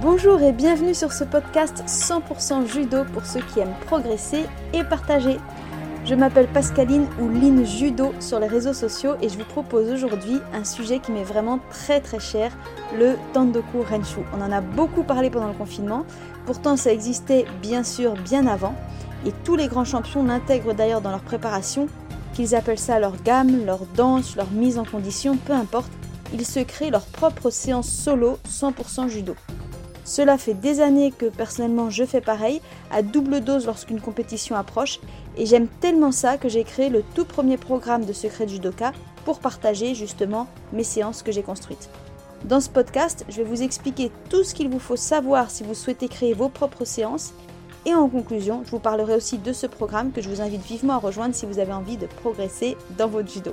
Bonjour et bienvenue sur ce podcast 100% judo pour ceux qui aiment progresser et partager. Je m'appelle Pascaline ou Line Judo sur les réseaux sociaux et je vous propose aujourd'hui un sujet qui m'est vraiment très très cher, le Tandoku Renshu. On en a beaucoup parlé pendant le confinement, pourtant ça existait bien sûr bien avant et tous les grands champions l'intègrent d'ailleurs dans leur préparation, qu'ils appellent ça leur gamme, leur danse, leur mise en condition, peu importe, ils se créent leur propre séance solo 100% judo. Cela fait des années que personnellement je fais pareil, à double dose lorsqu'une compétition approche, et j'aime tellement ça que j'ai créé le tout premier programme de Secret Judoka pour partager justement mes séances que j'ai construites. Dans ce podcast, je vais vous expliquer tout ce qu'il vous faut savoir si vous souhaitez créer vos propres séances, et en conclusion, je vous parlerai aussi de ce programme que je vous invite vivement à rejoindre si vous avez envie de progresser dans votre judo.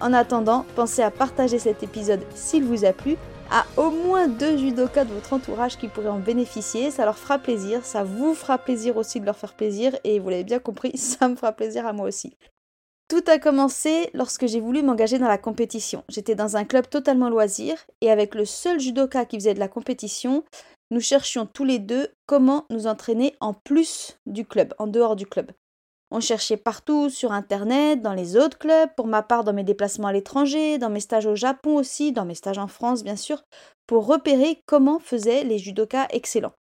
En attendant, pensez à partager cet épisode s'il vous a plu à au moins deux judokas de votre entourage qui pourraient en bénéficier. Ça leur fera plaisir, ça vous fera plaisir aussi de leur faire plaisir et vous l'avez bien compris, ça me fera plaisir à moi aussi. Tout a commencé lorsque j'ai voulu m'engager dans la compétition. J'étais dans un club totalement loisir et avec le seul judoka qui faisait de la compétition, nous cherchions tous les deux comment nous entraîner en plus du club, en dehors du club. On cherchait partout sur internet, dans les autres clubs, pour ma part dans mes déplacements à l'étranger, dans mes stages au Japon aussi, dans mes stages en France bien sûr, pour repérer comment faisaient les judokas excellents.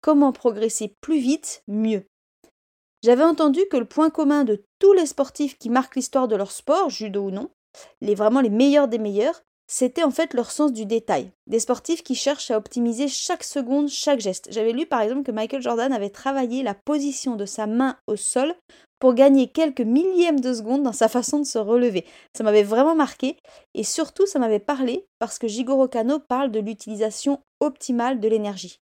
Comment progresser plus vite, mieux. J'avais entendu que le point commun de tous les sportifs qui marquent l'histoire de leur sport, judo ou non, les vraiment les meilleurs des meilleurs, c'était en fait leur sens du détail. Des sportifs qui cherchent à optimiser chaque seconde, chaque geste. J'avais lu par exemple que Michael Jordan avait travaillé la position de sa main au sol pour gagner quelques millièmes de seconde dans sa façon de se relever. Ça m'avait vraiment marqué et surtout ça m'avait parlé parce que Jigoro Kano parle de l'utilisation optimale de l'énergie.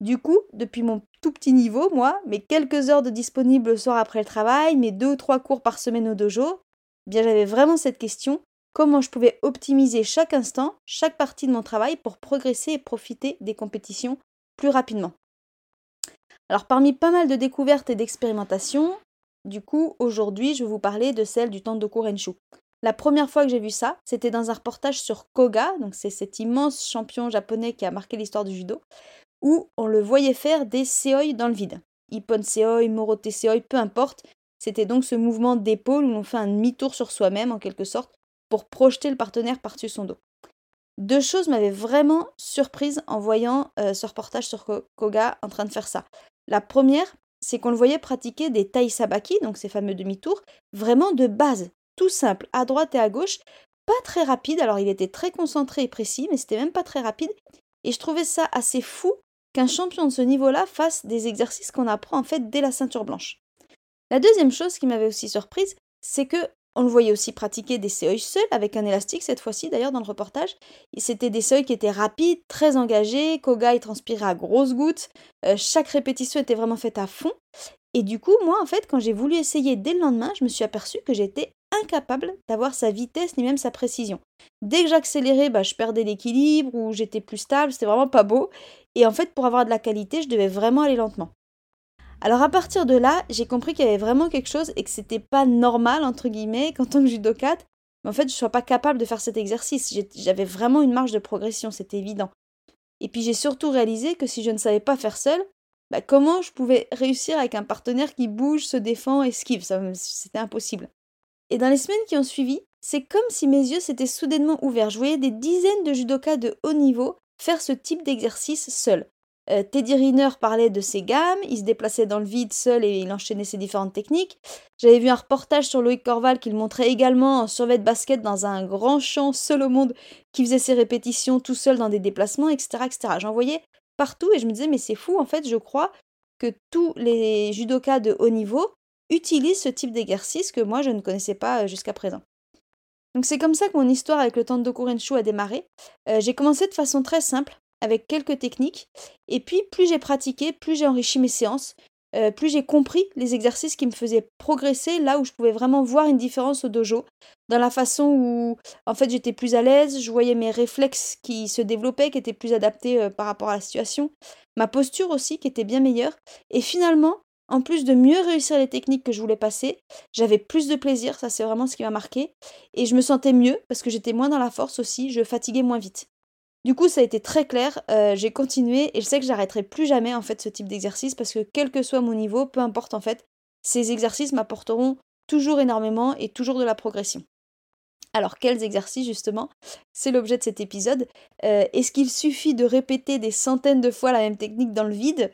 Du coup, depuis mon tout petit niveau, moi, mes quelques heures de disponible le soir après le travail, mes deux ou trois cours par semaine au dojo, eh bien j'avais vraiment cette question comment je pouvais optimiser chaque instant, chaque partie de mon travail pour progresser et profiter des compétitions plus rapidement. Alors parmi pas mal de découvertes et d'expérimentations, du coup, aujourd'hui, je vais vous parler de celle du Tandoku Renshu. La première fois que j'ai vu ça, c'était dans un reportage sur Koga, donc c'est cet immense champion japonais qui a marqué l'histoire du judo, où on le voyait faire des seoi dans le vide. Ippon seoi, morote seoi, peu importe. C'était donc ce mouvement d'épaule où l'on fait un demi-tour sur soi-même en quelque sorte pour projeter le partenaire par-dessus son dos. Deux choses m'avaient vraiment surprise en voyant euh, ce reportage sur Koga en train de faire ça. La première, c'est qu'on le voyait pratiquer des tai sabaki, donc ces fameux demi-tours, vraiment de base, tout simple, à droite et à gauche, pas très rapide. Alors il était très concentré et précis, mais c'était même pas très rapide. Et je trouvais ça assez fou qu'un champion de ce niveau-là fasse des exercices qu'on apprend en fait dès la ceinture blanche. La deuxième chose qui m'avait aussi surprise, c'est que on le voyait aussi pratiquer des seuils seuls, avec un élastique cette fois-ci d'ailleurs dans le reportage. C'était des seuils qui étaient rapides, très engagés, Koga il transpirait à grosses gouttes, euh, chaque répétition était vraiment faite à fond. Et du coup, moi en fait, quand j'ai voulu essayer dès le lendemain, je me suis aperçue que j'étais incapable d'avoir sa vitesse ni même sa précision. Dès que j'accélérais, bah, je perdais l'équilibre ou j'étais plus stable, c'était vraiment pas beau. Et en fait, pour avoir de la qualité, je devais vraiment aller lentement. Alors à partir de là, j'ai compris qu'il y avait vraiment quelque chose et que c'était pas normal entre guillemets qu'en tant que judokate, en fait je sois pas capable de faire cet exercice. J'avais vraiment une marge de progression, c'était évident. Et puis j'ai surtout réalisé que si je ne savais pas faire seul, bah, comment je pouvais réussir avec un partenaire qui bouge, se défend, esquive? C'était impossible. Et dans les semaines qui ont suivi, c'est comme si mes yeux s'étaient soudainement ouverts. Je voyais des dizaines de judokas de haut niveau faire ce type d'exercice seul. Euh, Teddy Riner parlait de ses gammes, il se déplaçait dans le vide seul et il enchaînait ses différentes techniques. J'avais vu un reportage sur Loïc Corval qui le montrait également en survêt de basket dans un grand champ seul au monde qui faisait ses répétitions tout seul dans des déplacements, etc. etc. J'en voyais partout et je me disais mais c'est fou en fait je crois que tous les judokas de haut niveau utilisent ce type d'exercice que moi je ne connaissais pas euh, jusqu'à présent. Donc c'est comme ça que mon histoire avec le Tandoku Renshu a démarré. Euh, j'ai commencé de façon très simple avec quelques techniques. Et puis, plus j'ai pratiqué, plus j'ai enrichi mes séances, euh, plus j'ai compris les exercices qui me faisaient progresser, là où je pouvais vraiment voir une différence au dojo, dans la façon où, en fait, j'étais plus à l'aise, je voyais mes réflexes qui se développaient, qui étaient plus adaptés euh, par rapport à la situation, ma posture aussi qui était bien meilleure. Et finalement, en plus de mieux réussir les techniques que je voulais passer, j'avais plus de plaisir, ça c'est vraiment ce qui m'a marqué, et je me sentais mieux parce que j'étais moins dans la force aussi, je fatiguais moins vite. Du coup, ça a été très clair, euh, j'ai continué et je sais que j'arrêterai plus jamais en fait ce type d'exercice parce que quel que soit mon niveau, peu importe en fait, ces exercices m'apporteront toujours énormément et toujours de la progression. Alors, quels exercices justement? C'est l'objet de cet épisode. Euh, est-ce qu'il suffit de répéter des centaines de fois la même technique dans le vide?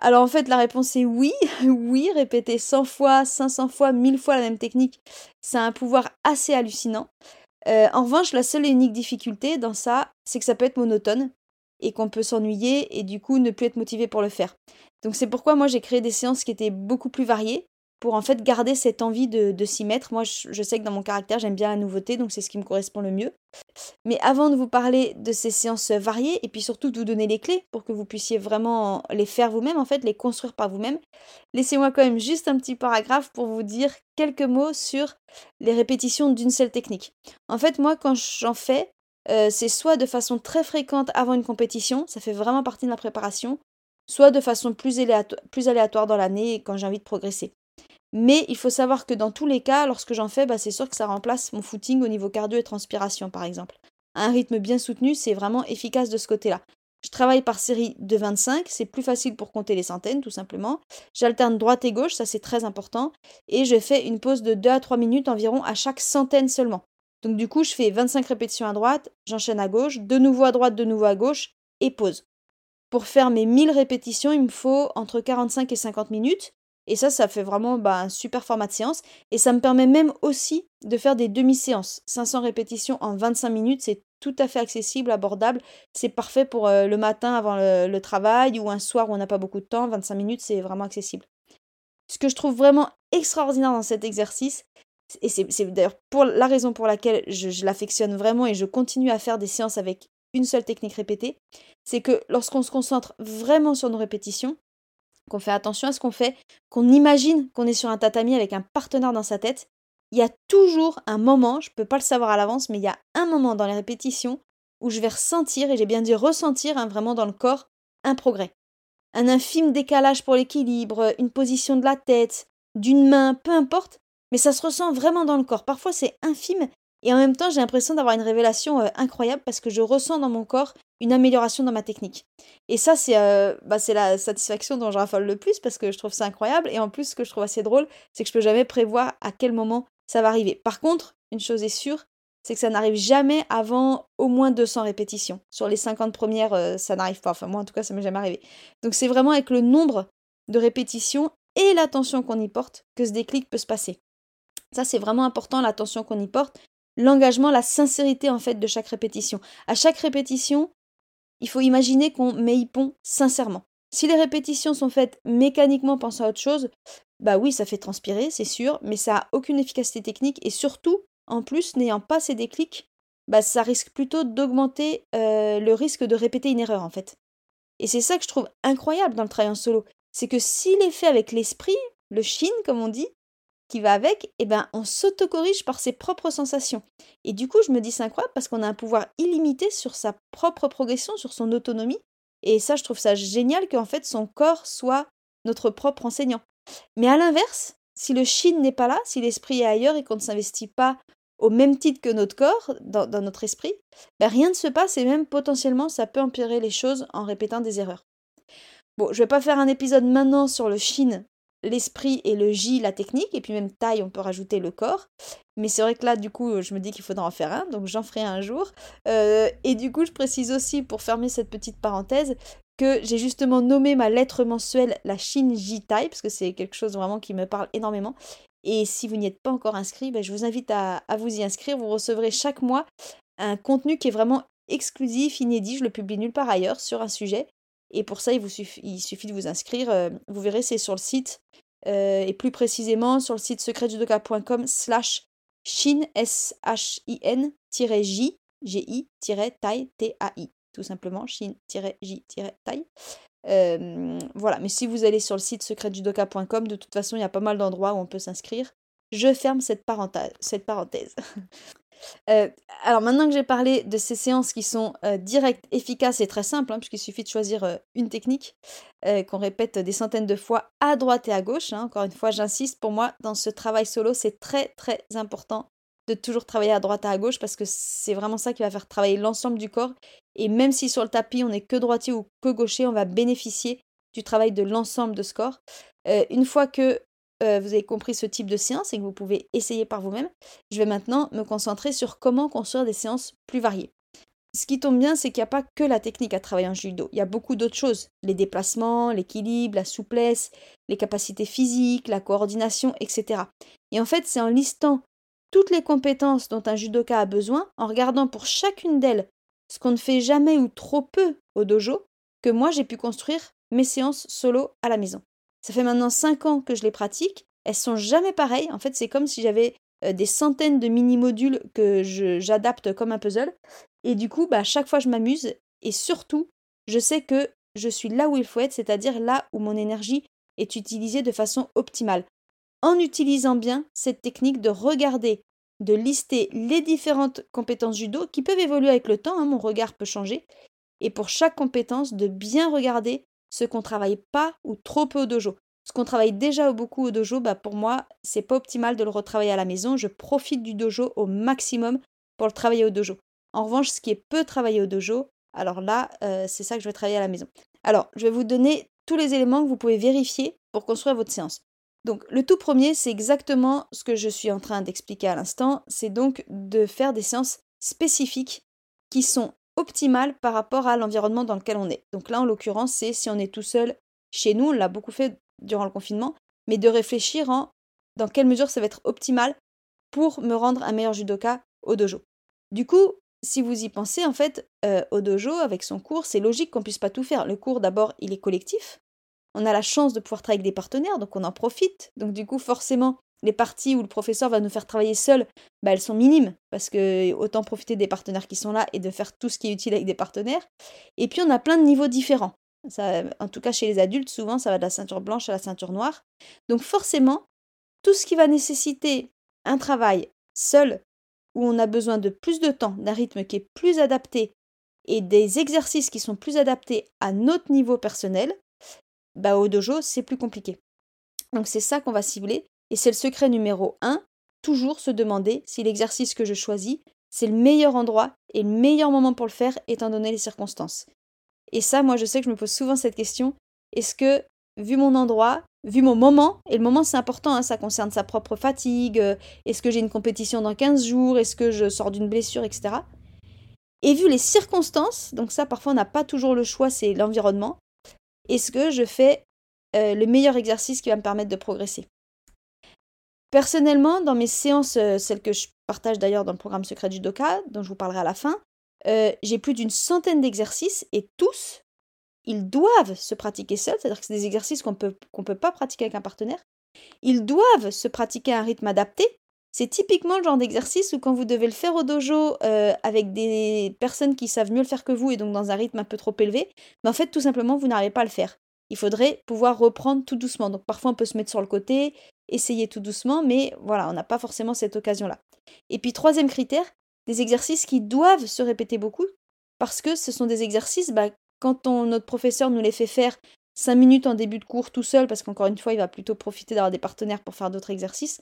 Alors en fait, la réponse est oui. oui, répéter 100 fois, 500 fois, 1000 fois la même technique, ça a un pouvoir assez hallucinant. Euh, en revanche, la seule et unique difficulté dans ça, c'est que ça peut être monotone et qu'on peut s'ennuyer et du coup ne plus être motivé pour le faire. Donc c'est pourquoi moi j'ai créé des séances qui étaient beaucoup plus variées pour en fait garder cette envie de, s'y mettre. Moi, je, sais que dans mon caractère, j'aime bien la nouveauté, donc c'est ce qui me correspond le mieux. Mais avant de vous parler de ces séances variées, et puis surtout de vous donner les clés pour que vous puissiez vraiment les faire vous-même, en fait, les construire par vous-même, laissez-moi quand même juste un petit paragraphe pour vous dire quelques mots sur les répétitions d'une seule technique. En fait, moi, quand j'en fais, euh, c'est soit de façon très fréquente avant une compétition, ça fait vraiment partie de ma préparation, soit de façon plus, plus aléatoire dans l'année quand j'ai envie de progresser. Mais il faut savoir que dans tous les cas, lorsque j'en fais, bah, c'est sûr que ça remplace mon footing au niveau cardio et transpiration, par exemple. un rythme bien soutenu, c'est vraiment efficace de ce côté-là. Je travaille par série de 25, c'est plus facile pour compter les centaines, tout simplement. J'alterne droite et gauche, ça c'est très important. Et je fais une pause de 2 à 3 minutes environ à chaque centaine seulement. Donc du coup, je fais 25 répétitions à droite, j'enchaîne à gauche, de nouveau à droite, de nouveau à gauche, et pause. Pour faire mes 1000 répétitions, il me faut entre 45 et 50 minutes. Et ça, ça fait vraiment bah, un super format de séance. Et ça me permet même aussi de faire des demi-séances. 500 répétitions en 25 minutes, c'est tout à fait accessible, abordable. C'est parfait pour euh, le matin avant le, travail ou un soir où on n'a pas beaucoup de temps. 25 minutes, c'est vraiment accessible. Ce que je trouve vraiment extraordinaire dans cet exercice, et c'est d'ailleurs la raison pour laquelle je l'affectionne vraiment et je continue à faire des séances avec une seule technique répétée, c'est que lorsqu'on se concentre vraiment sur nos répétitions, qu'on fait attention à ce qu'on fait, qu'on imagine qu'on est sur un tatami avec un partenaire dans sa tête, il y a toujours un moment, je peux pas le savoir à l'avance, mais il y a un moment dans les répétitions où je vais ressentir, et j'ai bien dit ressentir hein, vraiment dans le corps, un progrès. Un infime décalage pour l'équilibre, une position de la tête, d'une main, peu importe, mais ça se ressent vraiment dans le corps. Parfois c'est infime, et en même temps j'ai l'impression d'avoir une révélation euh, incroyable parce que je ressens dans mon corps une amélioration dans ma technique. Et ça, c'est euh, bah, la satisfaction dont je raffole le plus parce que je trouve ça incroyable. Et en plus, ce que je trouve assez drôle, c'est que je peux jamais prévoir à quel moment ça va arriver. Par contre, une chose est sûre, c'est que ça n'arrive jamais avant au moins 200 répétitions. Sur les 50 premières, euh, ça n'arrive pas. Enfin, moi, en tout cas, ça m'est jamais arrivé. Donc, c'est vraiment avec le nombre de répétitions et l'attention qu'on y porte que ce déclic peut se passer. Ça, c'est vraiment important, l'attention qu'on y porte. L'engagement, la sincérité, en fait, de chaque répétition. À chaque répétition, il faut imaginer qu'on met pond sincèrement. Si les répétitions sont faites mécaniquement pensant à autre chose, bah oui, ça fait transpirer, c'est sûr, mais ça a aucune efficacité technique et surtout, en plus, n'ayant pas ces déclics, bah ça risque plutôt d'augmenter euh, le risque de répéter une erreur en fait. Et c'est ça que je trouve incroyable dans le travail en solo, c'est que s'il est fait avec l'esprit, le shin comme on dit, qui va avec, eh ben, on s'autocorrige par ses propres sensations. Et du coup, je me dis c'est incroyable parce qu'on a un pouvoir illimité sur sa propre progression, sur son autonomie. Et ça, je trouve ça génial qu'en fait son corps soit notre propre enseignant. Mais à l'inverse, si le shin n'est pas là, si l'esprit est ailleurs et qu'on ne s'investit pas au même titre que notre corps, dans, notre esprit, ben rien ne se passe et même potentiellement ça peut empirer les choses en répétant des erreurs. Bon, je vais pas faire un épisode maintenant sur le shin l'esprit et le J, la technique, et puis même taille, on peut rajouter le corps. Mais c'est vrai que là, du coup, je me dis qu'il faudra en faire un, donc j'en ferai un jour. Euh, et du coup, je précise aussi, pour fermer cette petite parenthèse, que j'ai justement nommé ma lettre mensuelle la Shin J-Taille, parce que c'est quelque chose vraiment qui me parle énormément. Et si vous n'y êtes pas encore inscrit, ben, je vous invite à, à vous y inscrire. Vous recevrez chaque mois un contenu qui est vraiment exclusif, inédit, je le publie nulle part ailleurs sur un sujet. Et pour ça, il, vous suffit, il suffit de vous inscrire. Euh, vous verrez, c'est sur le site, euh, et plus précisément sur le site secretjudoka.com slash shin, S-H-I-N, J, G-I, taille, T-A-I. Tout simplement, shin-j-taille. Euh, voilà, mais si vous allez sur le site secretjudoka.com, de toute façon, il y a pas mal d'endroits où on peut s'inscrire. Je ferme. Cette parenthèse. Euh, alors maintenant que j'ai parlé de ces séances qui sont euh, directes, efficaces et très simples, hein, puisqu'il suffit de choisir euh, une technique qu'on répète des centaines de fois à droite et à gauche, hein, encore une fois j'insiste, pour moi dans ce travail solo c'est très très important de toujours travailler à droite et à gauche parce que c'est vraiment ça qui va faire travailler l'ensemble du corps. Et même si sur le tapis on n'est que droitier ou que gaucher, on va bénéficier du travail de l'ensemble de ce corps. Une fois que euh, vous avez compris ce type de séance et que vous pouvez essayer par vous-même, je vais maintenant me concentrer sur comment construire des séances plus variées. Ce qui tombe bien, c'est qu'il n'y a pas que la technique à travailler en judo. Il y a beaucoup d'autres choses. Les déplacements, l'équilibre, la souplesse, les capacités physiques, la coordination, etc. Et en fait, c'est en listant toutes les compétences dont un judoka a besoin, en regardant pour chacune d'elles ce qu'on ne fait jamais ou trop peu au dojo, que moi j'ai pu construire mes séances solo à la maison. Ça fait maintenant 5 ans que je les pratique. Elles sont jamais pareilles. En fait, c'est comme si j'avais euh, des centaines de mini-modules que j'adapte comme un puzzle. Et du coup, bah, chaque fois, je m'amuse. Et surtout, je sais que je suis là où il faut être, c'est-à-dire là où mon énergie est utilisée de façon optimale. En utilisant bien cette technique de regarder, de lister les différentes compétences judo qui peuvent évoluer avec le temps, hein, mon regard peut changer. Et pour chaque compétence, de bien regarder ce qu'on travaille pas ou trop peu au dojo. Ce qu'on travaille déjà beaucoup au dojo, bah pour moi, c'est pas optimal de le retravailler à la maison. Je profite du dojo au maximum pour le travailler au dojo. En revanche, ce qui est peu travaillé au dojo, alors là, euh, c'est ça que je vais travailler à la maison. Alors, je vais vous donner tous les éléments que vous pouvez vérifier pour construire votre séance. Donc, le tout premier, c'est exactement ce que je suis en train d'expliquer à l'instant. C'est donc de faire des séances spécifiques qui sont optimale par rapport à l'environnement dans lequel on est. Donc là, en l'occurrence, c'est si on est tout seul chez nous, on l'a beaucoup fait durant le confinement, mais de réfléchir en dans quelle mesure ça va être optimal pour me rendre un meilleur judoka au dojo. Du coup, si vous y pensez, en fait, euh, au dojo, avec son cours, c'est logique qu'on puisse pas tout faire. Le cours, d'abord, il est collectif. On a la chance de pouvoir travailler avec des partenaires, donc on en profite. Donc du coup, forcément, les parties où le professeur va nous faire travailler seul, bah, elles sont minimes, parce que autant profiter des partenaires qui sont là et de faire tout ce qui est utile avec des partenaires. Et puis on a plein de niveaux différents. Ça, en tout cas chez les adultes, souvent ça va de la ceinture blanche à la ceinture noire. Donc forcément, tout ce qui va nécessiter un travail seul, où on a besoin de plus de temps, d'un rythme qui est plus adapté, et des exercices qui sont plus adaptés à notre niveau personnel, bah au dojo, c'est plus compliqué. Donc c'est ça qu'on va cibler. Et c'est le secret numéro 1, toujours se demander si l'exercice que je choisis, c'est le meilleur endroit et le meilleur moment pour le faire étant donné les circonstances. Et ça, moi, je sais que je me pose souvent cette question. Est-ce que, vu mon endroit, vu mon moment, et le moment c'est important, hein, ça concerne sa propre fatigue, euh, est-ce que j'ai une compétition dans 15 jours, est-ce que je sors d'une blessure, etc. Et vu les circonstances, donc ça parfois on n'a pas toujours le choix, c'est l'environnement, est-ce que je fais euh, le meilleur exercice qui va me permettre de progresser? Personnellement, dans mes séances, euh, celles que je partage d'ailleurs dans le programme Secret du Doka, dont je vous parlerai à la fin, euh, j'ai plus d'une centaine d'exercices et tous, ils doivent se pratiquer seuls, c'est-à-dire que c'est des exercices qu'on peut, peut pas pratiquer avec un partenaire. Ils doivent se pratiquer à un rythme adapté. C'est typiquement le genre d'exercice où quand vous devez le faire au dojo euh, avec des personnes qui savent mieux le faire que vous et donc dans un rythme un peu trop élevé, mais en fait tout simplement vous n'arrivez pas à le faire. Il faudrait pouvoir reprendre tout doucement. Donc parfois on peut se mettre sur le côté, essayer tout doucement, mais voilà, on n'a pas forcément cette occasion-là. Et puis troisième critère, des exercices qui doivent se répéter beaucoup, parce que ce sont des exercices, bah, quand notre professeur nous les fait faire 5 minutes en début de cours tout seul, parce qu'encore une fois, il va plutôt profiter d'avoir des partenaires pour faire d'autres exercices,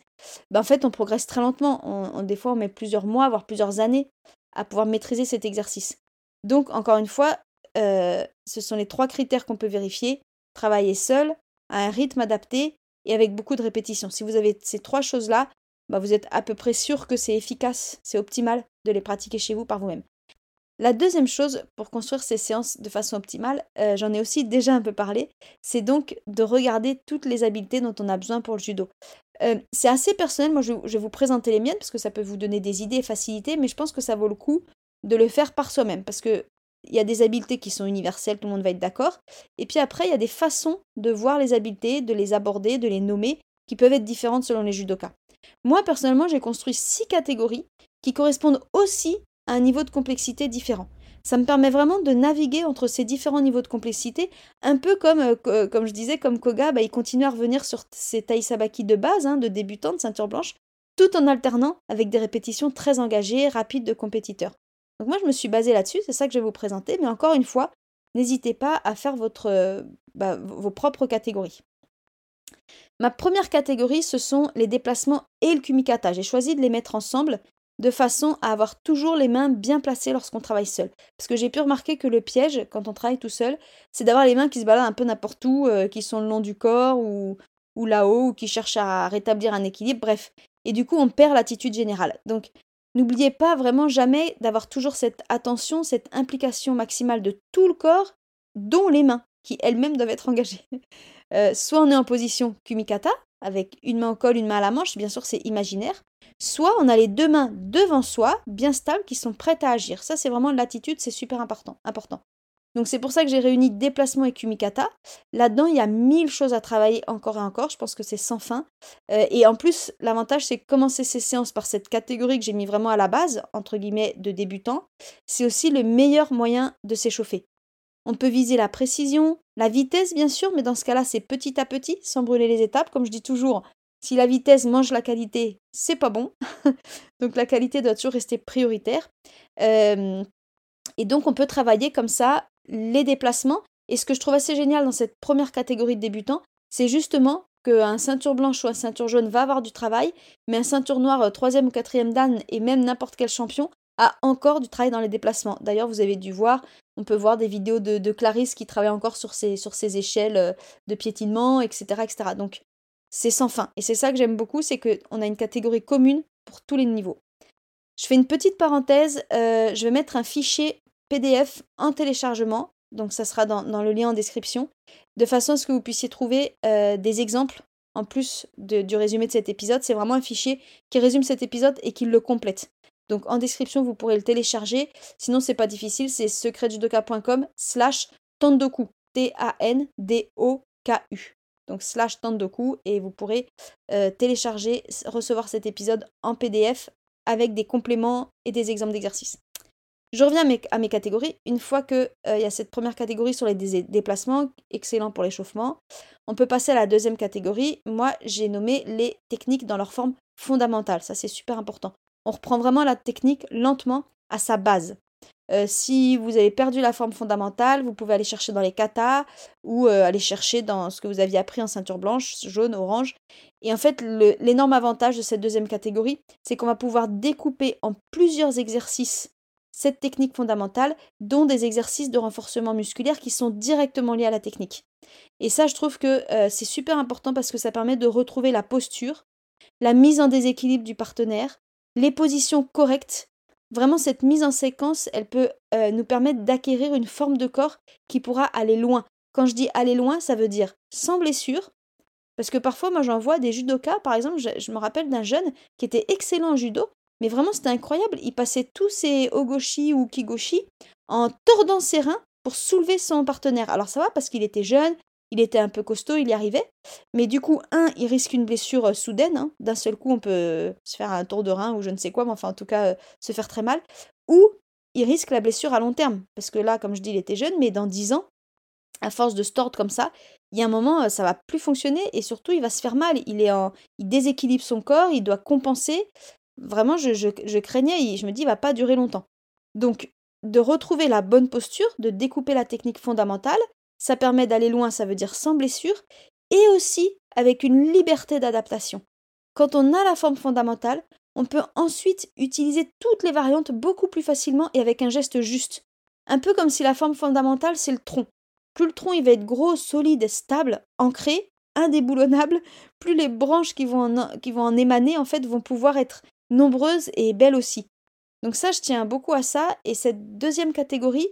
bah, en fait, on progresse très lentement. Des fois, on met plusieurs mois, voire plusieurs années à pouvoir maîtriser cet exercice. Donc, encore une fois, euh, ce sont les trois critères qu'on peut vérifier. Travailler seul, à un rythme adapté et avec beaucoup de répétitions. Si vous avez ces trois choses-là, bah vous êtes à peu près sûr que c'est efficace, c'est optimal de les pratiquer chez vous par vous-même. La deuxième chose pour construire ces séances de façon optimale, euh, j'en ai aussi déjà un peu parlé, c'est donc de regarder toutes les habiletés dont on a besoin pour le judo. Euh, c'est assez personnel, moi je, vais vous présenter les miennes parce que ça peut vous donner des idées et faciliter, mais je pense que ça vaut le coup de le faire par soi-même parce que il y a des habiletés qui sont universelles, tout le monde va être d'accord. Et puis après, il y a des façons de voir les habiletés, de les aborder, de les nommer, qui peuvent être différentes selon les judokas. Moi, personnellement, j'ai construit six catégories qui correspondent aussi à un niveau de complexité différent. Ça me permet vraiment de naviguer entre ces différents niveaux de complexité, un peu comme, euh, euh, comme je disais, comme Koga, bah, il continue à revenir sur ses taï sabaki de base, hein, de débutant, de ceinture blanche, tout en alternant avec des répétitions très engagées, rapides de compétiteurs. Donc moi, je me suis basée là-dessus, c'est ça que je vais vous présenter, mais encore une fois, n'hésitez pas à faire euh, bah, vos propres catégories. Ma première catégorie, ce sont les déplacements et le kumikata. J'ai choisi de les mettre ensemble de façon à avoir toujours les mains bien placées lorsqu'on travaille seul. Parce que j'ai pu remarquer que le piège, quand on travaille tout seul, c'est d'avoir les mains qui se baladent un peu n'importe où, euh, qui sont le long du corps ou, ou là-haut, ou qui cherchent à rétablir un équilibre, bref. Et du coup, on perd l'attitude générale. Donc, n'oubliez pas vraiment jamais d'avoir toujours cette attention, cette implication maximale de tout le corps, dont les mains, qui elles-mêmes doivent être engagées. Euh, soit on est en position kumikata, avec une main au col, une main à la manche, bien sûr c'est imaginaire, soit on a les deux mains devant soi, bien stables, qui sont prêtes à agir. Ça c'est vraiment l'attitude, c'est super important. important. Donc c'est pour ça que j'ai réuni déplacement et kumikata. Là-dedans, il y a mille choses à travailler encore et encore. Je pense que c'est sans fin. Euh, et en plus, l'avantage, c'est commencer ces séances par cette catégorie que j'ai mis vraiment à la base, entre guillemets, de débutant. C'est aussi le meilleur moyen de s'échauffer. On peut viser la précision, la vitesse bien sûr, mais dans ce cas-là, c'est petit à petit, sans brûler les étapes. Comme je dis toujours, si la vitesse mange la qualité, c'est pas bon. donc la qualité doit toujours rester prioritaire. Euh, et donc on peut travailler comme ça les déplacements. Et ce que je trouve assez génial dans cette première catégorie de débutants, c'est justement qu'un ceinture blanche ou un ceinture jaune va avoir du travail, mais un ceinture noire, euh, troisième ou quatrième dan, et même n'importe quel champion, a encore du travail dans les déplacements. D'ailleurs, vous avez dû voir, on peut voir des vidéos de, Clarisse qui travaille encore sur sur échelles euh, de piétinement, etc. etc. Donc, c'est sans fin. Et c'est ça que j'aime beaucoup, c'est qu'on a une catégorie commune pour tous les niveaux. Je fais une petite parenthèse, euh, je vais mettre un fichier PDF en téléchargement, donc ça sera dans, le lien en description, de façon à ce que vous puissiez trouver euh, des exemples en plus du résumé de cet épisode. C'est vraiment un fichier qui résume cet épisode et qui le complète. Donc en description, vous pourrez le télécharger. Sinon, c'est pas difficile, c'est secretjudoka.com slash tandoku. T-A-N-D-O-K-U. Donc slash tandoku et vous pourrez euh, télécharger, recevoir cet épisode en PDF avec des compléments et des exemples d'exercices. Je reviens à mes, catégories. Une fois qu'il euh, y a cette première catégorie sur les déplacements, excellent pour l'échauffement, on peut passer à la deuxième catégorie. Moi, j'ai nommé les techniques dans leur forme fondamentale. Ça, c'est super important on reprend vraiment la technique lentement à sa base. Euh, si vous avez perdu la forme fondamentale, vous pouvez aller chercher dans les katas ou euh, aller chercher dans ce que vous aviez appris en ceinture blanche, jaune, orange. Et en fait, l'énorme avantage de cette deuxième catégorie, c'est qu'on va pouvoir découper en plusieurs exercices cette technique fondamentale, dont des exercices de renforcement musculaire qui sont directement liés à la technique. Et ça, je trouve que euh, c'est super important parce que ça permet de retrouver la posture, la mise en déséquilibre du partenaire, les positions correctes. Vraiment, cette mise en séquence, elle peut euh, nous permettre d'acquérir une forme de corps qui pourra aller loin. Quand je dis aller loin, ça veut dire sans blessure. Parce que parfois, moi, j'en vois des judokas, par exemple, je, me rappelle d'un jeune qui était excellent en judo, mais vraiment, c'était incroyable. Il passait tous ses ogoshi ou kigoshi en tordant ses reins pour soulever son partenaire. Alors ça va parce qu'il était jeune, il était un peu costaud, il y arrivait. Mais du coup, un, il risque une blessure euh, soudaine. Hein. D'un seul coup, on peut se faire un tour de rein ou je ne sais quoi, mais enfin, en tout cas, euh, se faire très mal. Ou il risque la blessure à long terme. Parce que là, comme je dis, il était jeune, mais dans 10 ans, à force de se tordre comme ça, il y a un moment, euh, ça va plus fonctionner et surtout, il va se faire mal. Il, est en... il déséquilibre son corps, il doit compenser. Vraiment, je, je, craignais, je me dis, il va pas durer longtemps. Donc, de retrouver la bonne posture, de découper la technique fondamentale, ça permet d'aller loin, ça veut dire sans blessure, et aussi avec une liberté d'adaptation. Quand on a la forme fondamentale, on peut ensuite utiliser toutes les variantes beaucoup plus facilement et avec un geste juste. Un peu comme si la forme fondamentale, c'est le tronc. Plus le tronc il va être gros, solide, stable, ancré, indéboulonnable, plus les branches qui vont en, qui vont en émaner en fait vont pouvoir être nombreuses et belles aussi. Donc ça, je tiens beaucoup à ça. Et cette deuxième catégorie,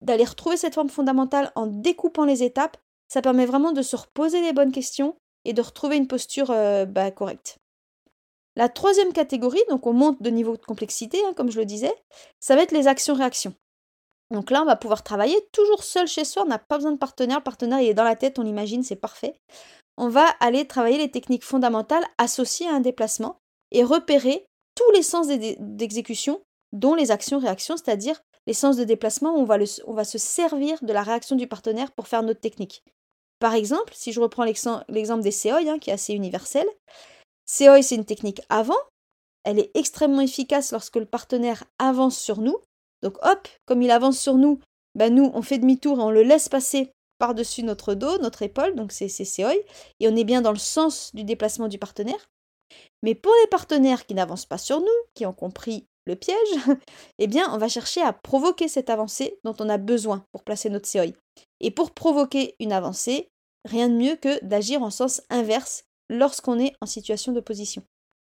d'aller retrouver cette forme fondamentale en découpant les étapes, ça permet vraiment de se reposer les bonnes questions et de retrouver une posture euh, bah, correcte. La troisième catégorie, donc on monte de niveau de complexité, hein, comme je le disais, ça va être les actions-réactions. Donc là, on va pouvoir travailler toujours seul chez soi, on n'a pas besoin de partenaire, le partenaire il est dans la tête, on l'imagine, c'est parfait. On va aller travailler les techniques fondamentales associées à un déplacement et repérer tous les sens d'exécution, dont les actions-réactions, c'est-à-dire les sens de déplacement, va, on va se servir de la réaction du partenaire pour faire notre technique. Par exemple, si je reprends l'exemple des Seoi, hein, qui est assez universel, Seoi, c'est une technique avant. Elle est extrêmement efficace lorsque le partenaire avance sur nous. Donc hop, comme il avance sur nous, ben nous, on fait demi-tour et on le laisse passer par-dessus notre dos, notre épaule, donc c'est Seoi, et on est bien dans le sens du déplacement du partenaire. Mais pour les partenaires qui n'avancent pas sur nous, qui ont compris le piège, eh bien, on va chercher à provoquer cette avancée dont on a besoin pour placer notre COI. Et pour provoquer une avancée, rien de mieux que d'agir en sens inverse lorsqu'on est en situation d'opposition.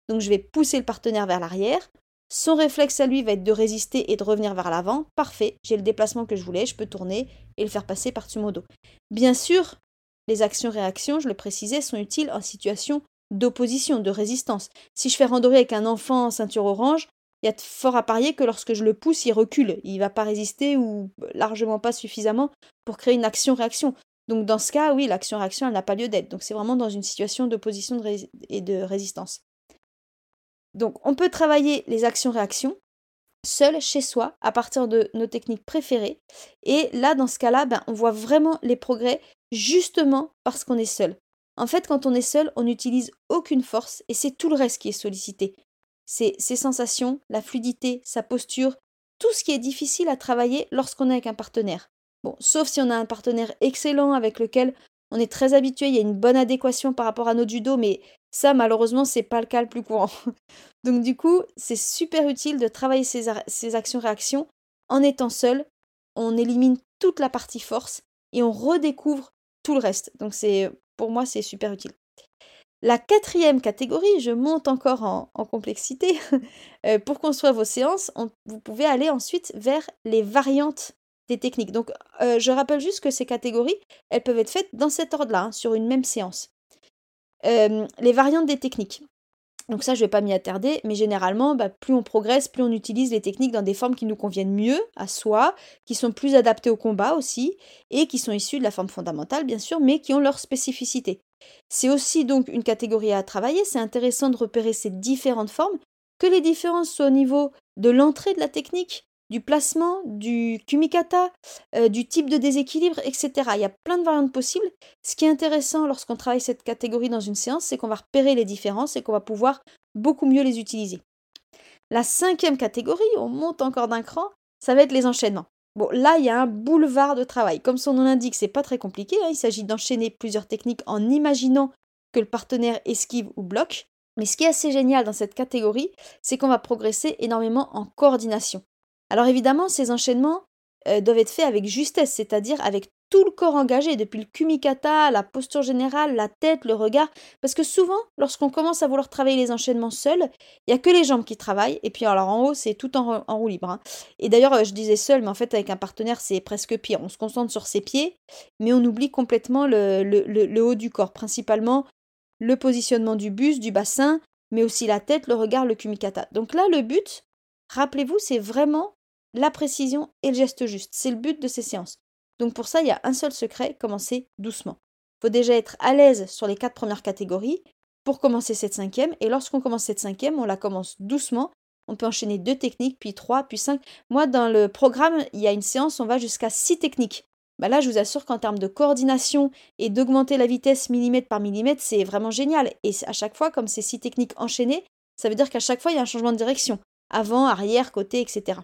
Donc je vais pousser le partenaire vers l'arrière. Son réflexe à lui va être de résister et de revenir vers l'avant. Parfait, j'ai le déplacement que je voulais, je peux tourner et le faire passer par-dessus mon dos. Bien sûr, les actions-réactions, je le précisais, sont utiles en situation d'opposition, de résistance. Si je fais randonner avec un enfant en ceinture orange, il y a fort à parier que lorsque je le pousse, il recule. Il ne va pas résister ou largement pas suffisamment pour créer une action-réaction. Donc dans ce cas, oui, l'action-réaction, elle n'a pas lieu d'être. Donc c'est vraiment dans une situation d'opposition et de résistance. Donc on peut travailler les actions-réactions seul chez soi à partir de nos techniques préférées. Et là, dans ce cas-là, ben, on voit vraiment les progrès justement parce qu'on est seul. En fait, quand on est seul, on n'utilise aucune force et c'est tout le reste qui est sollicité. C'est ses sensations, la fluidité, sa posture, tout ce qui est difficile à travailler lorsqu'on est avec un partenaire. Bon, sauf si on a un partenaire excellent avec lequel on est très habitué, il y a une bonne adéquation par rapport à notre judo, mais ça, malheureusement, c'est pas le cas le plus courant. Donc, du coup, c'est super utile de travailler ces, ces actions-réactions en étant seul. On élimine toute la partie force et on redécouvre tout le reste. Donc, c'est pour moi, c'est super utile. La quatrième catégorie, je monte encore en, complexité. Euh, pour construire vos séances, vous pouvez aller ensuite vers les variantes des techniques. Donc, euh, je rappelle juste que ces catégories, elles peuvent être faites dans cet ordre-là, hein, sur une même séance. Euh, les variantes des techniques. Donc ça, je ne vais pas m'y attarder, mais généralement, bah, plus on progresse, plus on utilise les techniques dans des formes qui nous conviennent mieux à soi, qui sont plus adaptées au combat aussi, et qui sont issues de la forme fondamentale, bien sûr, mais qui ont leur spécificité. C'est aussi donc une catégorie à travailler, c'est intéressant de repérer ces différentes formes, que les différences soient au niveau de l'entrée de la technique, du placement, du kumikata, euh, du type de déséquilibre, etc. Il y a plein de variantes possibles. Ce qui est intéressant lorsqu'on travaille cette catégorie dans une séance, c'est qu'on va repérer les différences et qu'on va pouvoir beaucoup mieux les utiliser. La cinquième catégorie, on monte encore d'un cran, ça va être les enchaînements. Bon, là, il y a un boulevard de travail. Comme son nom l'indique, c'est pas très compliqué. Hein. Il s'agit d'enchaîner plusieurs techniques en imaginant que le partenaire esquive ou bloque. Mais ce qui est assez génial dans cette catégorie, c'est qu'on va progresser énormément en coordination. Alors évidemment, ces enchaînements euh, doivent être faits avec justesse, c'est-à-dire avec tout le corps engagé, depuis le kumikata, la posture générale, la tête, le regard, parce que souvent, lorsqu'on commence à vouloir travailler les enchaînements seuls, il n'y a que les jambes qui travaillent, et puis alors en haut, c'est tout en, roue libre. Hein. Et d'ailleurs, euh, je disais seul, mais en fait, avec un partenaire, c'est presque pire. On se concentre sur ses pieds, mais on oublie complètement le, le haut du corps, principalement le positionnement du buste, du bassin, mais aussi la tête, le regard, le kumikata. Donc là, le but, rappelez-vous, c'est vraiment la précision et le geste juste. C'est le but de ces séances. Donc pour ça, il y a un seul secret, commencer doucement. Il faut déjà être à l'aise sur les quatre premières catégories pour commencer cette cinquième. Et lorsqu'on commence cette cinquième, on la commence doucement. On peut enchaîner deux techniques, puis trois, puis cinq. Moi, dans le programme, il y a une séance, on va jusqu'à six techniques. Bah là, je vous assure qu'en termes de coordination et d'augmenter la vitesse millimètre par millimètre, c'est vraiment génial. Et à chaque fois, comme c'est six techniques enchaînées, ça veut dire qu'à chaque fois, il y a un changement de direction. Avant, arrière, côté, etc.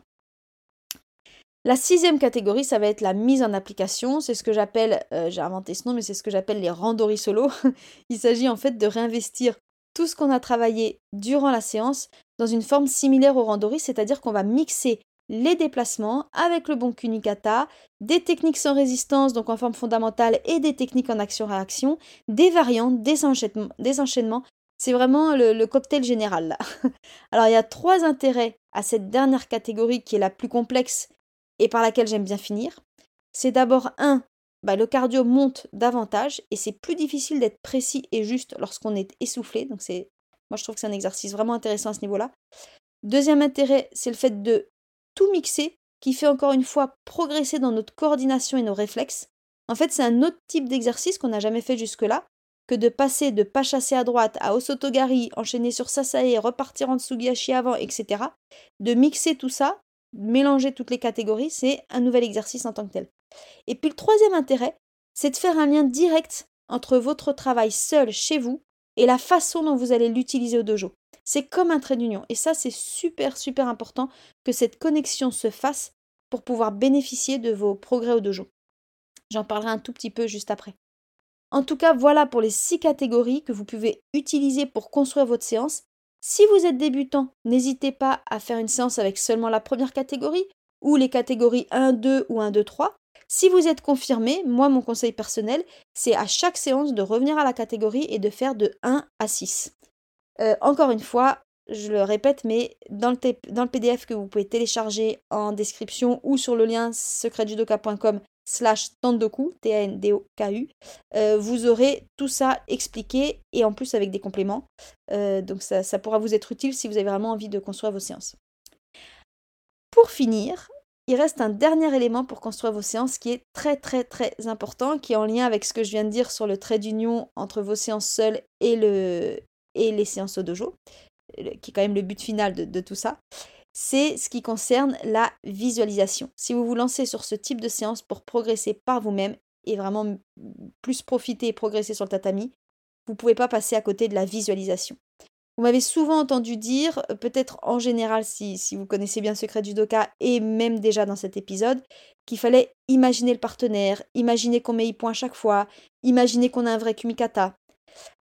La sixième catégorie, ça va être la mise en application. C'est ce que j'appelle, euh, j'ai inventé ce nom, mais c'est ce que j'appelle les randoris solo. Il s'agit en fait de réinvestir tout ce qu'on a travaillé durant la séance dans une forme similaire au randori, c'est-à-dire qu'on va mixer les déplacements avec le bon kunikata, des techniques sans résistance, donc en forme fondamentale, et des techniques en action-réaction, des variantes, des enchaînements. C'est vraiment le, le, cocktail général là. Alors il y a trois intérêts à cette dernière catégorie qui est la plus complexe et par laquelle j'aime bien finir, c'est d'abord un, bah, le cardio monte davantage et c'est plus difficile d'être précis et juste lorsqu'on est essoufflé. Donc c'est, moi je trouve que c'est un exercice vraiment intéressant à ce niveau-là. Deuxième intérêt, c'est le fait de tout mixer qui fait encore une fois progresser dans notre coordination et nos réflexes. En fait, c'est un autre type d'exercice qu'on n'a jamais fait jusque-là que de passer de pas chasser à droite à Osotogari, enchaîner sur Sasae, repartir en Tsugiyashi avant, etc. De mixer tout ça mélanger toutes les catégories, c'est un nouvel exercice en tant que tel. Et puis le troisième intérêt, c'est de faire un lien direct entre votre travail seul chez vous et la façon dont vous allez l'utiliser au dojo. C'est comme un trait d'union. Et ça, c'est super, super important que cette connexion se fasse pour pouvoir bénéficier de vos progrès au dojo. J'en parlerai un tout petit peu juste après. En tout cas, voilà pour les six catégories que vous pouvez utiliser pour construire votre séance. Si vous êtes débutant, n'hésitez pas à faire une séance avec seulement la première catégorie ou les catégories 1, 2 ou 1, 2, 3. Si vous êtes confirmé, moi mon conseil personnel, c'est à chaque séance de revenir à la catégorie et de faire de 1 à 6. Euh, encore une fois, je le répète, mais dans le, dans le, PDF que vous pouvez télécharger en description ou sur le lien secretjudoka.com slash tandoku, T-A-N-D-O-K-U, euh, vous aurez tout ça expliqué et en plus avec des compléments. Euh, donc ça, ça pourra vous être utile si vous avez vraiment envie de construire vos séances. Pour finir, il reste un dernier élément pour construire vos séances qui est très très très important, qui est en lien avec ce que je viens de dire sur le trait d'union entre vos séances seules et, le, et les séances au dojo, qui est quand même le but final de, tout ça. C'est ce qui concerne la visualisation. Si vous vous lancez sur ce type de séance pour progresser par vous-même et vraiment plus profiter et progresser sur le tatami, vous ne pouvez pas passer à côté de la visualisation. Vous m'avez souvent entendu dire, euh, peut-être en général si, si vous connaissez bien Secret du Doka et même déjà dans cet épisode, qu'il fallait imaginer le partenaire, imaginer qu'on met y point chaque fois, imaginer qu'on a un vrai kumikata.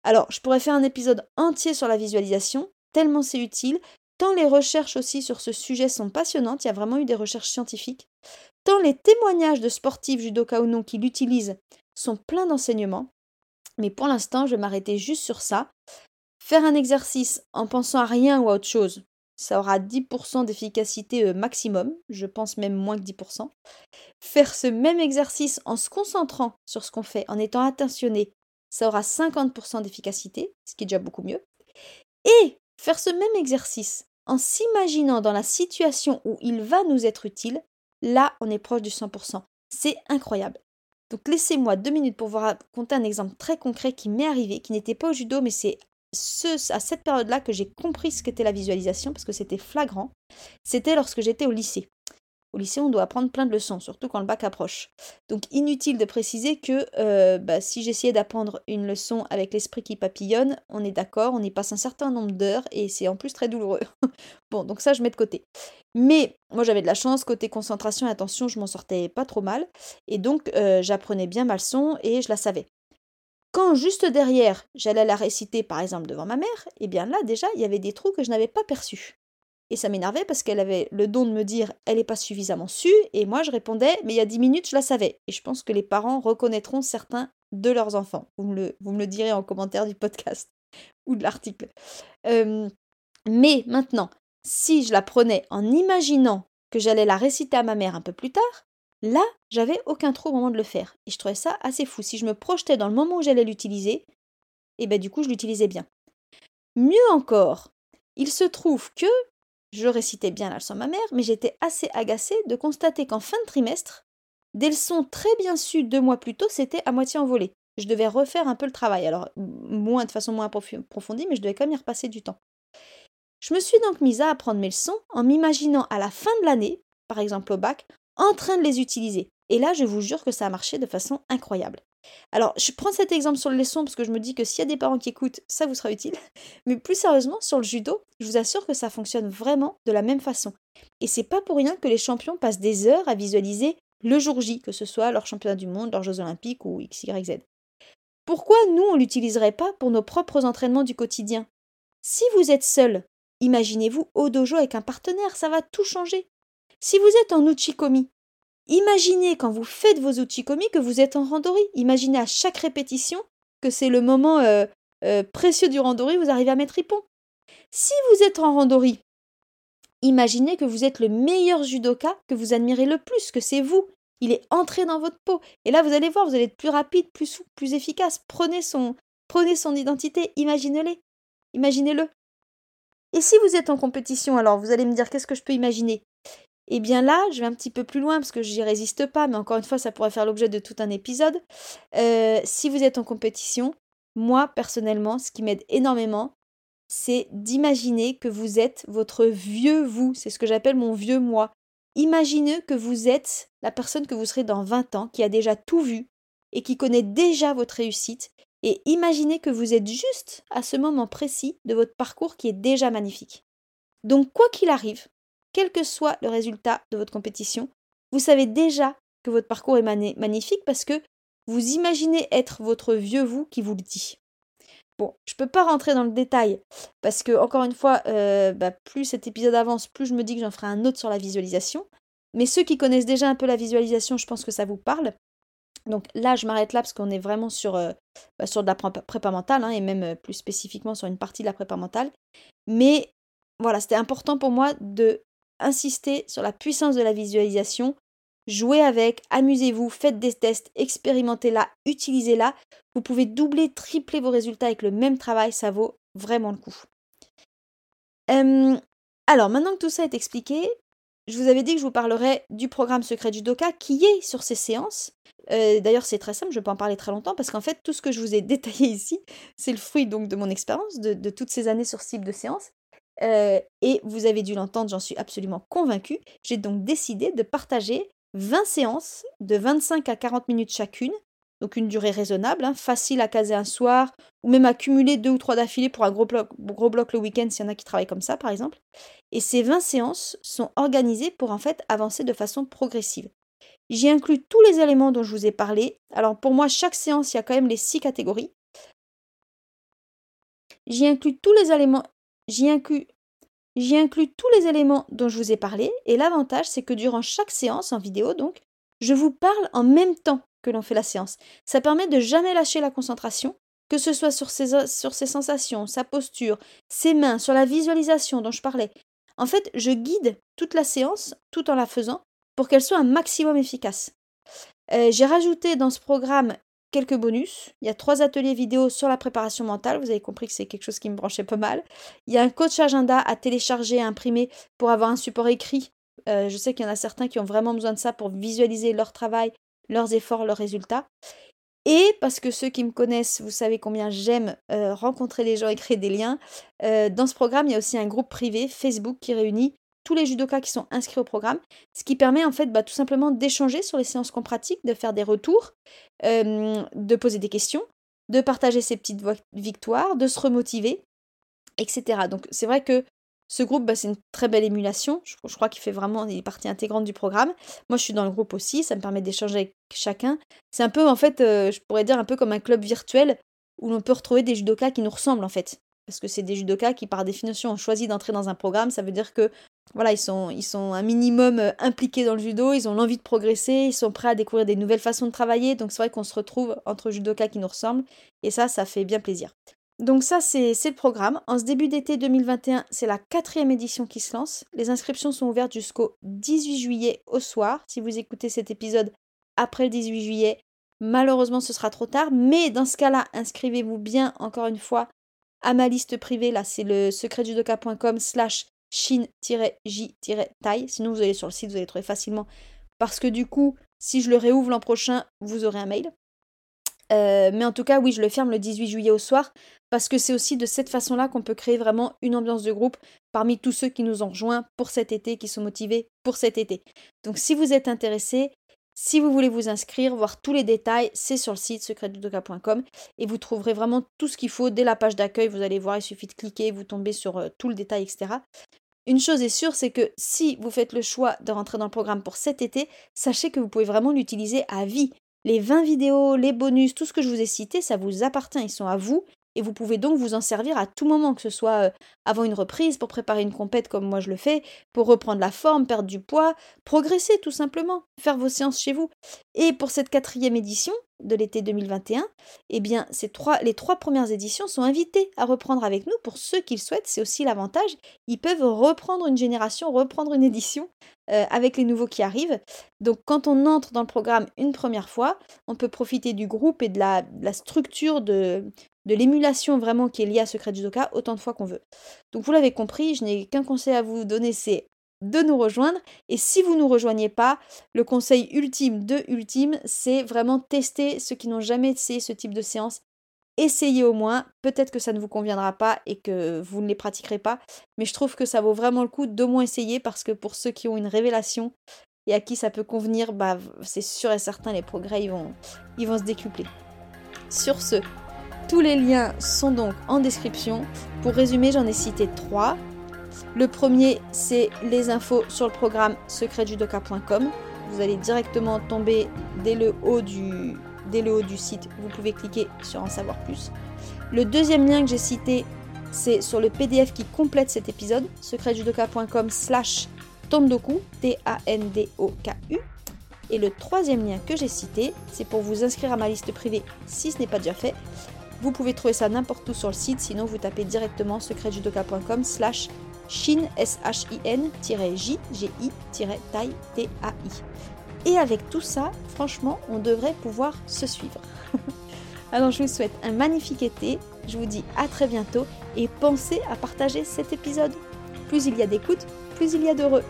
Alors, je pourrais faire un épisode entier sur la visualisation, tellement c'est utile, tant les recherches aussi sur ce sujet sont passionnantes, il y a vraiment eu des recherches scientifiques, tant les témoignages de sportifs judoka ou non qui l'utilisent sont pleins d'enseignements. Mais pour l'instant, je vais m'arrêter juste sur ça. Faire un exercice en pensant à rien ou à autre chose, ça aura 10% d'efficacité euh, maximum, je pense même moins que 10%. Faire ce même exercice en se concentrant sur ce qu'on fait, en étant attentionné, ça aura 50% d'efficacité, ce qui est déjà beaucoup mieux. Et faire ce même exercice en s'imaginant dans la situation où il va nous être utile, là on est proche du 100%. C'est incroyable. Donc laissez-moi deux minutes pour vous raconter un exemple très concret qui m'est arrivé, qui n'était pas au judo, mais c'est ce, à cette période-là que j'ai compris ce qu'était la visualisation, parce que c'était flagrant, c'était lorsque j'étais au lycée. Au lycée, on doit apprendre plein de leçons, surtout quand le bac approche. Donc inutile de préciser que euh, bah, si j'essayais d'apprendre une leçon avec l'esprit qui papillonne, on est d'accord, on y passe un certain nombre d'heures et c'est en plus très douloureux. bon, donc ça, je mets de côté. Mais moi, j'avais de la chance, côté concentration et attention, je m'en sortais pas trop mal. Et donc, euh, j'apprenais bien ma leçon et je la savais. Quand juste derrière, j'allais la réciter par exemple devant ma mère, eh bien là déjà, il y avait des trous que je n'avais pas perçus. Et ça m'énervait parce qu'elle avait le don de me dire elle n'est pas suffisamment su, et moi je répondais mais il y a dix minutes je la savais. Et je pense que les parents reconnaîtront certains de leurs enfants. Vous me le, vous me le direz en commentaire du podcast ou de l'article. mais maintenant, si je la prenais en imaginant que j'allais la réciter à ma mère un peu plus tard, Là, j'avais aucun trou au moment de le faire. Et je trouvais ça assez fou. Si je me projetais dans le moment où j'allais l'utiliser, et eh ben du coup, je l'utilisais bien. Mieux encore, il se trouve que je récitais bien la leçon à ma mère, mais j'étais assez agacée de constater qu'en fin de trimestre, des leçons très bien sues deux mois plus tôt, c'était à moitié envolé. Je devais refaire un peu le travail, alors moins de façon moins approfondie, mais je devais quand même y repasser du temps. Je me suis donc mise à apprendre mes leçons en m'imaginant à la fin de l'année, par exemple au bac, en train de les utiliser. Et là, je vous jure que ça a marché de façon incroyable. Alors, je prends cet exemple sur le leçon parce que je me dis que s'il y a des parents qui écoutent, ça vous sera utile. Mais plus sérieusement, sur le judo, je vous assure que ça fonctionne vraiment de la même façon. Et c'est pas pour rien que les champions passent des heures à visualiser le jour J, que ce soit leur championnat du monde, leurs Jeux olympiques ou X, Y, Z. Pourquoi nous, on l'utiliserait pas pour nos propres entraînements du quotidien? Si vous êtes seul, imaginez-vous au dojo avec un partenaire, ça va tout changer. Si vous êtes en uchikomi, imaginez quand vous faites vos uchikomi que vous êtes en randori. Imaginez à chaque répétition que c'est le moment euh, euh, précieux du randori, vous arrivez à mettre ripon. Si vous êtes en randori, imaginez que vous êtes le meilleur judoka que vous admirez le plus, que c'est vous. Il est entré dans votre peau. Et là, vous allez voir, vous allez être plus rapide, plus souple, plus efficace. Prenez son, prenez son identité, imaginez-le. Imaginez-le. Et si vous êtes en compétition, alors vous allez me dire qu'est-ce que je peux imaginer? Et eh bien là, je vais un petit peu plus loin parce que j'y résiste pas, mais encore une fois, ça pourrait faire l'objet de tout un épisode. Euh, si vous êtes en compétition, moi personnellement, ce qui m'aide énormément, c'est d'imaginer que vous êtes votre vieux vous. C'est ce que j'appelle mon vieux moi. Imaginez que vous êtes la personne que vous serez dans 20 ans, qui a déjà tout vu et qui connaît déjà votre réussite. Et imaginez que vous êtes juste à ce moment précis de votre parcours qui est déjà magnifique. Donc quoi qu'il arrive, quel que soit le résultat de votre compétition, vous savez déjà que votre parcours est magnifique parce que vous imaginez être votre vieux vous qui vous le dit. Bon, je peux pas rentrer dans le détail parce que, encore une fois, euh, bah, plus cet épisode avance, plus je me dis que j'en ferai un autre sur la visualisation. Mais ceux qui connaissent déjà un peu la visualisation, je pense que ça vous parle. Donc là, je m'arrête là parce qu'on est vraiment sur, euh, bah, de la prépa mentale, hein, et même euh, plus spécifiquement sur une partie de la prépa mentale. Mais voilà, c'était important pour moi de insister sur la puissance de la visualisation. Jouez avec, amusez-vous, faites des tests, expérimentez-la, utilisez-la. Vous pouvez doubler, tripler vos résultats avec le même travail, ça vaut vraiment le coup. alors, maintenant que tout ça est expliqué, je vous avais dit que je vous parlerai du programme secret du Doka qui est sur ces séances. Euh, d'ailleurs, c'est très simple, je peux en parler très longtemps parce qu'en fait, tout ce que je vous ai détaillé ici, c'est le fruit donc de mon expérience, de, toutes ces années sur ce de séance. Euh, et vous avez dû l'entendre, j'en suis absolument convaincue. J'ai donc décidé de partager 20 séances de 25 à 40 minutes chacune, donc une durée raisonnable, hein, facile à caser un soir, ou même à cumuler deux ou trois d'affilée pour un gros bloc, le week-end s'il y en a qui travaillent comme ça par exemple. Et ces 20 séances sont organisées pour en fait avancer de façon progressive. J'y inclus tous les éléments dont je vous ai parlé. Alors pour moi, chaque séance, il y a quand même les six catégories. J'y inclus tous les éléments. J'y inclus, tous les éléments dont je vous ai parlé. Et l'avantage, c'est que durant chaque séance en vidéo, donc, je vous parle en même temps que l'on fait la séance. Ça permet de jamais lâcher la concentration, que ce soit sur ses, sur ses sensations, sa posture, ses mains, sur la visualisation dont je parlais. En fait, je guide toute la séance tout en la faisant pour qu'elle soit un maximum efficace. Euh, j'ai rajouté dans ce programme quelques bonus. Il y a trois ateliers vidéo sur la préparation mentale. Vous avez compris que c'est quelque chose qui me branchait pas mal. Il y a un coach agenda à télécharger, à imprimer pour avoir un support écrit. Euh, je sais qu'il y en a certains qui ont vraiment besoin de ça pour visualiser leur travail, leurs efforts, leurs résultats. Et parce que ceux qui me connaissent, vous savez combien j'aime euh, rencontrer les gens et créer des liens, dans ce programme, il y a aussi un groupe privé Facebook qui réunit tous les judokas qui sont inscrits au programme, ce qui permet en fait bah, tout simplement d'échanger sur les séances qu'on pratique, de faire des retours, euh, de poser des questions, de partager ses petites victoires, de se remotiver, etc. Donc c'est vrai que ce groupe, bah, c'est une très belle émulation. Je, crois qu'il fait vraiment des parties intégrantes du programme. Moi, je suis dans le groupe aussi. Ça me permet d'échanger avec chacun. C'est un peu, en fait, euh, je pourrais dire un peu comme un club virtuel où l'on peut retrouver des judokas qui nous ressemblent, en fait. Parce que c'est des judokas qui, par définition, ont choisi d'entrer dans un programme. Ça veut dire que voilà, ils sont, ils sont un minimum euh, impliqués dans le judo, ils ont l'envie de progresser, ils sont prêts à découvrir des nouvelles façons de travailler, donc c'est vrai qu'on se retrouve entre judokas qui nous ressemblent, et ça, ça fait bien plaisir. Donc ça, c'est le programme. En ce début d'été 2021, c'est la quatrième édition qui se lance. Les inscriptions sont ouvertes jusqu'au 18 juillet au soir. Si vous écoutez cet épisode après le 18 juillet, malheureusement, ce sera trop tard. Mais dans ce cas-là, inscrivez-vous bien, encore une fois, à ma liste privée. Là, c'est le secretjudoka.com slash Chine-J-Taille. Sinon, vous allez sur le site, vous allez trouver facilement. Parce que du coup, si je le réouvre l'an prochain, vous aurez un mail. Euh, mais en tout cas, oui, je le ferme le 18 juillet au soir, parce que c'est aussi de cette façon-là qu'on peut créer vraiment une ambiance de groupe parmi tous ceux qui nous ont rejoints pour cet été, qui sont motivés pour cet été. Donc si vous êtes intéressé, si vous voulez vous inscrire, voir tous les détails, c'est sur le site secretjudoka.com et vous trouverez vraiment tout ce qu'il faut dès la page d'accueil. Vous allez voir, il suffit de cliquer, vous tombez sur euh, tout le détail, etc. Une chose est sûre, c'est que si vous faites le choix de rentrer dans le programme pour cet été, sachez que vous pouvez vraiment l'utiliser à vie. Les 20 vidéos, les bonus, tout ce que je vous ai cité, ça vous appartient, ils sont à vous et vous pouvez donc vous en servir à tout moment, que ce soit euh, avant une reprise, pour préparer une compète comme moi je le fais, pour reprendre la forme, perdre du poids, progresser tout simplement, faire vos séances chez vous. Et pour cette quatrième édition de l'été 2021, eh bien les trois premières éditions sont invitées à reprendre avec nous pour ceux qui le souhaitent. C'est aussi l'avantage, ils peuvent reprendre une génération, reprendre une édition euh, avec les nouveaux qui arrivent. Donc quand on entre dans le programme une première fois, on peut profiter du groupe et de la, structure de, de l'émulation vraiment qui est liée à Secret Judoka autant de fois qu'on veut. Donc vous l'avez compris, je n'ai qu'un conseil à vous donner, c'est de nous rejoindre. Et si vous ne nous rejoignez pas, le conseil ultime de ultime, c'est vraiment tester ceux qui n'ont jamais essayé ce type de séance. Essayez au moins, peut-être que ça ne vous conviendra pas et que vous ne les pratiquerez pas, mais je trouve que ça vaut vraiment le coup d'au moins essayer parce que pour ceux qui ont une révélation et à qui ça peut convenir, bah, c'est sûr et certain, les progrès ils vont, ils vont se décupler. Sur ce, tous les liens sont donc en description. Pour résumer, j'en ai cité trois. Le premier, c'est les infos sur le programme secretjudoka.com. Vous allez directement tomber dès le haut du, site, vous pouvez cliquer sur en savoir plus. Le deuxième lien que j'ai cité, c'est sur le PDF qui complète cet épisode, secretjudoka.com slash tondoku, T-A-N-D-O-K-U. Et le troisième lien que j'ai cité, c'est pour vous inscrire à ma liste privée si ce n'est pas déjà fait. Vous pouvez trouver ça n'importe où sur le site, sinon vous tapez directement secretjudoka.com slash shin, S-H-I-N, J, G-I, tai, T-A-I. Et avec tout ça, franchement, on devrait pouvoir se suivre. Alors je vous souhaite un magnifique été, je vous dis à très bientôt et pensez à partager cet épisode. Plus il y a d'écoute, plus il y a d'heureux.